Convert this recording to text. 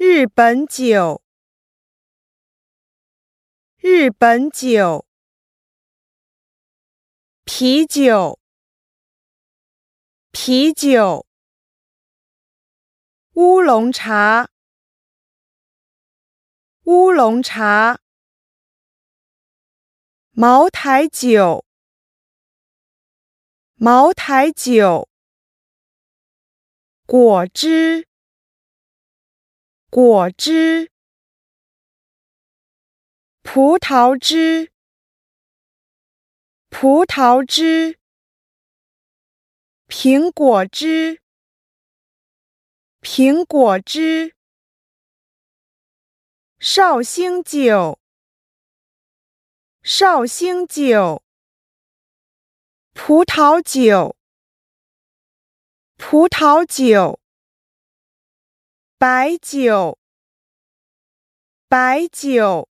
日本酒，日本酒，啤酒，啤酒，乌龙茶，乌龙茶，茅台酒，茅台酒，果汁。果汁，葡萄汁，葡萄汁，苹果汁，苹果汁，绍兴酒，绍兴酒，葡萄酒，葡萄酒。白酒，白酒。